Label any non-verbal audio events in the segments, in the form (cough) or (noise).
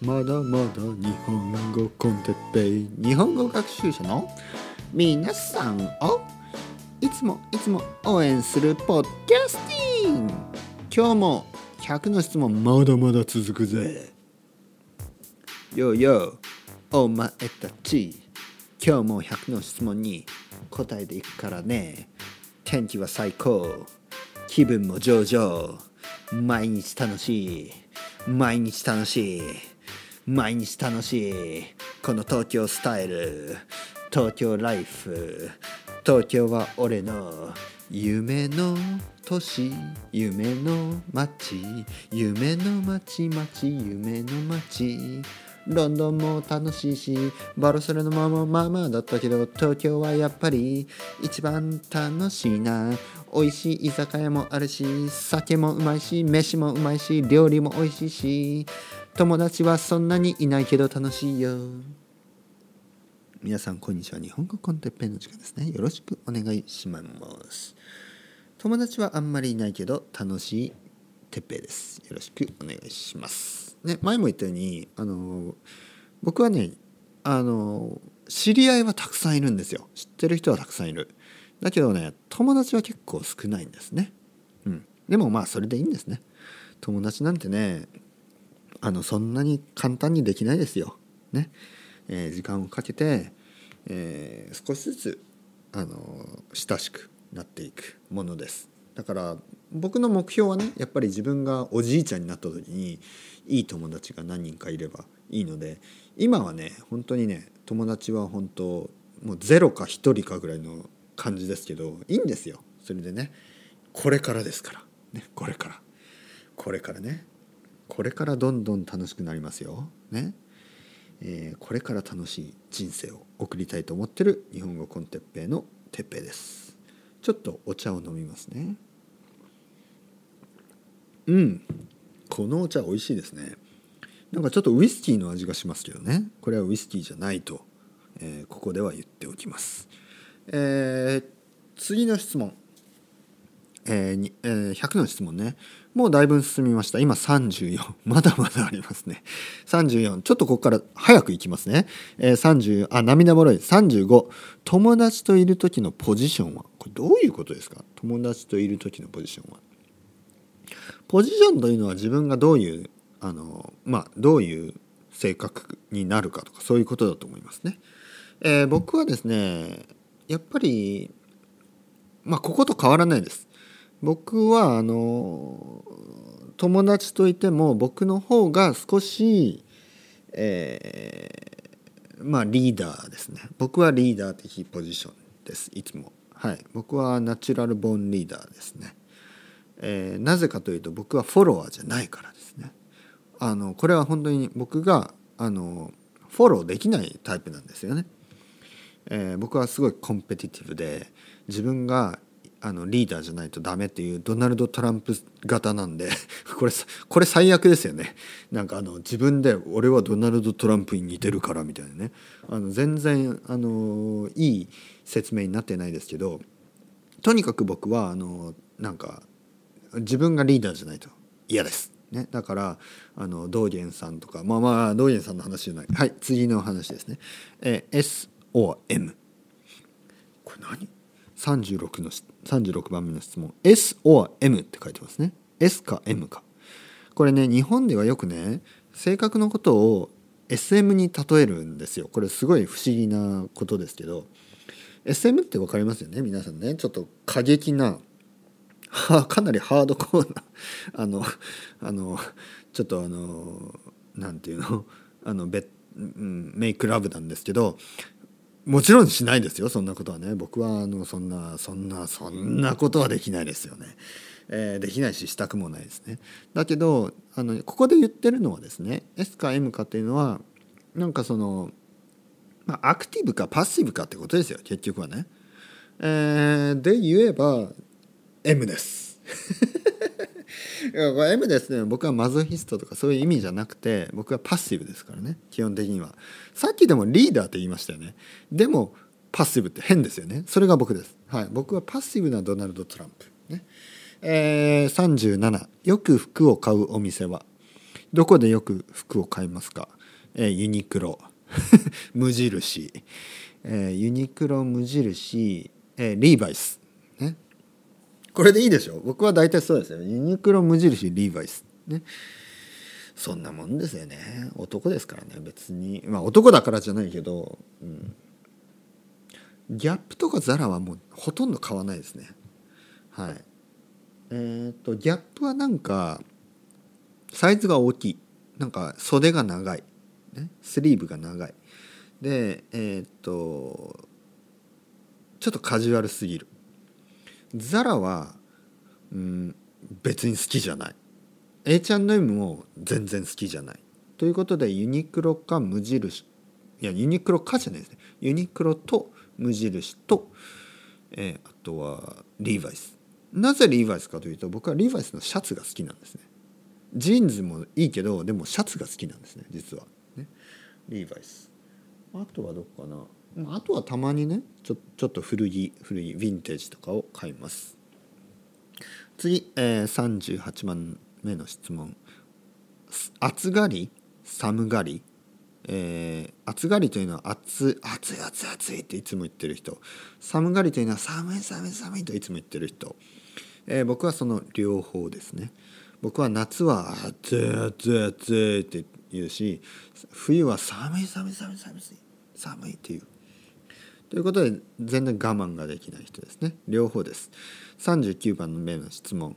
まだまだ日本語コンテッペイ。日本語学習者の皆さんをいつもいつも応援するポッドキャスティン今日も100の質問まだまだ続くぜ。よよお前たち。今日も100の質問に答えていくからね。天気は最高。気分も上々。毎日楽しい。毎日楽しい。毎日楽しい。この東京スタイル。東京ライフ。東京は俺の夢の都市。夢の街。夢の街街。夢の街。ロンドンも楽しいしバルセロナもまあまあだったけど東京はやっぱり一番楽しいな。美味しい居酒屋もあるし酒もうまいし飯もうまいし料理も美味しいし。友達はそんなにいないけど楽しいよ。皆さんこんにちは。日本語コンテッペイの時間ですね。よろしくお願いします。友達はあんまりいないけど楽しいてっぺいです。よろしくお願いします。ね前も言ったようにあの僕はねあの知り合いはたくさんいるんですよ。知ってる人はたくさんいる。だけどね友達は結構少ないんですね。うん。でもまあそれでいいんですね。友達なんてねあのそんなに簡単にできないですよ。ね。えー、時間をかけて、えー、少しずつあの親しくなっていくものです。だから僕の目標はねやっぱり自分がおじいちゃんになった時にいい友達が何人かいればいいので今はね本当にね友達は本当もうゼロか1人かぐらいの感じですけどいいんですよ。それでねこれからですから、ね、これから。これからね。これからどんどん楽しくなりますよ。ね。えー、これから楽しい人生を送りたいと思ってる日本語コンテッペイのてっぺいです。ちょっとお茶を飲みますね。うん。このお茶美味しいですね。なんかちょっとウイスキーの味がしますけどね。これはウイスキーじゃないと、えー、ここでは言っておきます。えー、次の質問。えーえー、100の質問ね。もうだいぶ進みました。今34。(laughs) まだまだありますね。34。ちょっとここから早くいきますね。えー、30、あ、涙もろい。35。友達といる時のポジションは？これどういうことですか？友達といる時のポジションは。ポジションというのは自分がどういう、あの、まあ、どういう性格になるかとかそういうことだと思いますね。えー、僕はですね、やっぱり、まあ、ここと変わらないです。僕はあの友達といても僕の方が少し、えー、まあリーダーですね。僕はリーダー的ポジションです。いつも。はい。僕はナチュラルボーンリーダーですね、えー、なぜかというと僕はフォロワーじゃないからですね。あのこれは本当に僕があのフォローできないタイプなんですよね、えー、僕はすごいコンペティティブで自分があのリーダーじゃないとダメっていうドナルド・トランプ型なんで (laughs) これこれ最悪ですよね。なんかあの自分で「俺はドナルド・トランプに似てるから」みたいなね。あの全然あのいい説明になってないですけどとにかく僕はあのなんか自分がリーダーじゃないと嫌です。ね、だからあの道元さんとかまあまあ道元さんの話じゃない。はい次の話ですね。え S or M これ何？36の36番目の質問。S or M って書いてますね。S か M か。これね日本ではよくね性格のことを SM に例えるんですよ。これすごい不思議なことですけど。SM って分かりますよね皆さんね。ちょっと過激なかなりハードコアなあのあのちょっとあのなんていうの？あのベ、うん、メイクラブなんですけどもちろんしないですよそんなことはね。僕はあのそんなそんなそんなことはできないですよね、えー、できないししたくもないですね。だけどあのここで言ってるのはですね S か M かっていうのはなんかその、まあ、アクティブかパッシブかってことですよ結局はね、えー、で言えば M です。これ M ですね。僕はマゾヒストとかそういう意味じゃなくて僕はパッシブですからね。基本的には。さっきでもリーダーって言いましたよね。でもパッシブって変ですよね。それが僕です。はい。僕はパッシブなドナルド・トランプ。ね。えー、37よく服を買うお店は。どこでよく服を買いますか、えー、ユニクロ。(laughs) 無印、えー、ユニクロ無印、えー、リーバイス、これでいいでしょ？僕は大体そうですよ。ユニクロ無印リーバイス。ね。そんなもんですよね。男ですからね。別に。まあ男だからじゃないけど、うん、ギャップとかザラはもうほとんど買わないですね。はい。えっ、とギャップはなんかサイズが大きい。なんか袖が長い、ね、スリーブが長い。でえっ、とちょっとカジュアルすぎる。ザラは、うん、別に好きじゃない。H&M も全然好きじゃない。ということでユニクロか無印いやユニクロかじゃないですね。ユニクロと無印と、えー、あとはリーバイス。なぜリーバイスかというと僕はリーバイスのシャツが好きなんですね。ジーンズもいいけどでもシャツが好きなんですね実は。ね。リーバイス。あとはどこかな。あとはたまにねちょちょっと古着古いヴィンテージとかを買います。次、えー、38番目の質問。暑がり？寒がり？えー、暑がりというのは暑暑い暑い暑いっていつも言ってる人。寒がりというのは寒い寒い寒いといつも言ってる人、えー、僕はその両方ですね。僕は夏は暑い暑い暑いって言うし冬は寒い寒い寒い寒い寒いっていう。ということで全然我慢ができない人ですね。両方です。39番の目の質問。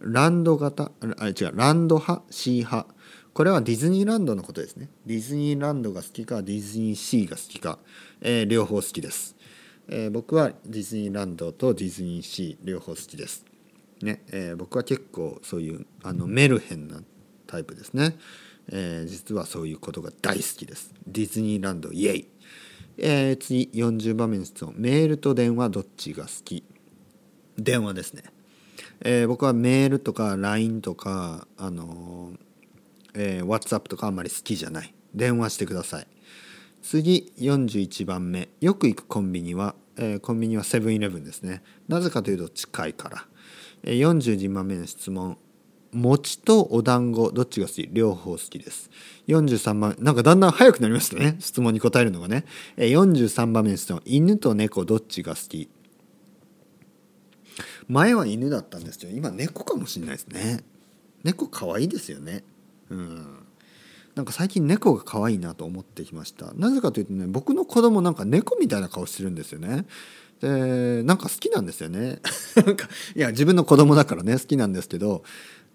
ランド型あ違うランド派 C 派。これはディズニーランドのことですね。ディズニーランドが好きかディズニーシーが好きか、えー、両方好きです、えー、僕はディズニーランドとディズニーシー両方好きです。ね、えー、僕は結構そういうあのメルヘンなタイプですね、え、実はそういうことが大好きです。ディズニーランドイエイ、えー、次40番目の質問。メールと電話どっちが好き？電話ですね、えー、僕はメールとか LINE とかあのえー、WhatsApp とかあんまり好きじゃない。電話してください。次41番目。よく行くコンビニは、えー、コンビニはセブンイレブンですね。なぜかというと近いから、えー、42番目の質問。餅とお団子どっちが好き？両方好きです。43番なんかだんだん早くなりましたね。質問に答えるのがね、えー、43番目の質問犬と猫どっちが好き？前は犬だったんですけど今猫かもしれないですね。猫可愛いですよね。うん。なんか最近猫が可愛いなと思ってきました。なぜかというとね僕の子供なんか猫みたいな顔してるんですよねでなんか好きなんですよね。(laughs) なんかいや自分の子供だからね好きなんですけど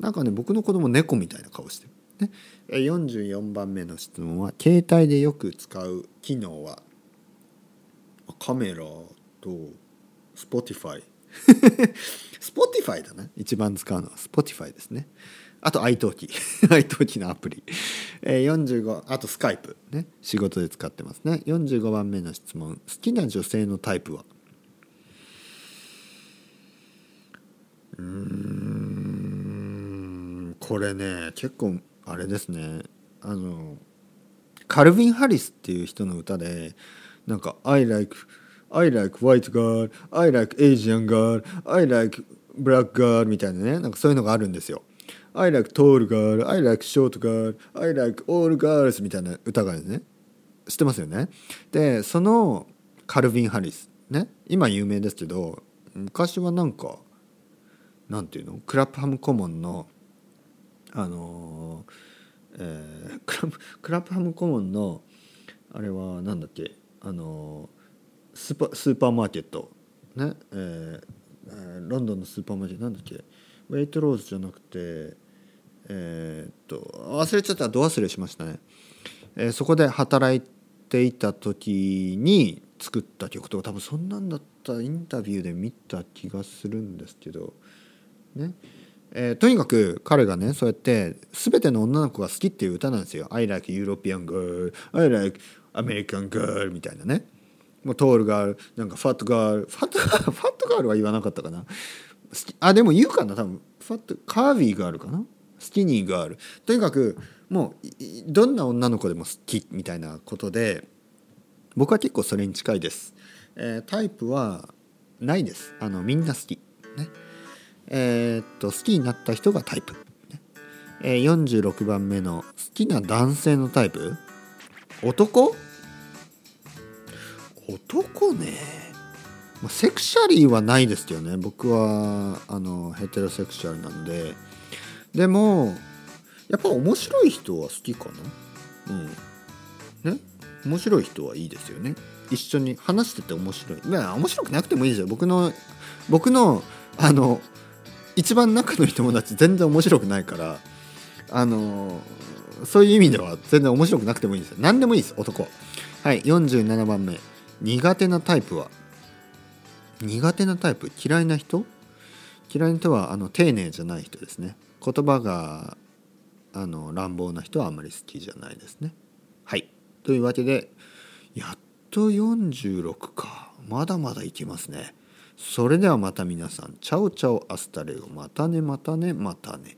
なんかね僕の子供猫みたいな顔してる、ね、44番目の質問は携帯でよく使う機能はカメラと Spotify (laughs) Spotify だな。一番使うのは Spotify ですね。あと iTalki (laughs) iTalki のアプリ、えー、45あとスカイプ。ね。仕事で使ってますね。45番目の質問。好きな女性のタイプは？うんこれね結構あれですね。あのカルヴィン・ハリスっていう人の歌でなんか「I like I like white girl I like Asian girl I like black girl」みたいなねなんかそういうのがあるんですよ。I like tall girl, I like short girl, I like all girls みたいな歌がね。知ってますよね？でそのカルヴィン・ハリスね今有名ですけど昔はなんかなんていうの？クラップハムコモンのあのー、えー、(laughs) クラクラップハムコモンのあれはなんだっけ？あの、スーパスーパーマーケット。ね？えー、ロンドンのスーパーマーケット。なんだっけ？ウェイトローズじゃなくてえー、っと忘れちゃった。ど忘れしましたね、えー、そこで働いていた時に作った曲とか。多分そんなんだった。インタビューで見た気がするんですけど。ね。えー、とにかく彼がねそうやって全ての女の子が好きっていう歌なんですよ「I like European girl」「I like American girl」みたいなね。もうトールガールなんかファットガールファットファットガールは言わなかったかな。あでも言うかな多分。ファットカービーガールかな。スキニーガールとにかくもうどんな女の子でも好きみたいなことで僕は結構それに近いです、えー、タイプはないです。あのみんな好き。ね。えー、っと好きになった人がタイプ、えー、46番目の好きな男性のタイプ？男？男ね。まあセクシャリーはないですよね。僕はあのヘテロセクシャルなので。でもやっぱ面白い人は好きかな？うん。ね。面白い人はいいですよね。一緒に話してて面白い。まあ面白くなくてもいいですよ。僕の僕のあの一番仲のいい友達全然面白くないからあのそういう意味では全然面白くなくてもいいんですよ。何でもいいです男。はい47番目。苦手なタイプは？苦手なタイプ？嫌いな人？嫌いな人はあの丁寧じゃない人ですね。言葉があの乱暴な人はあまり好きじゃないですね。はい。というわけでやっと46か。まだまだいけますね。それではまた皆さん。チャオチャオアスタレオ。またねまたねまたね。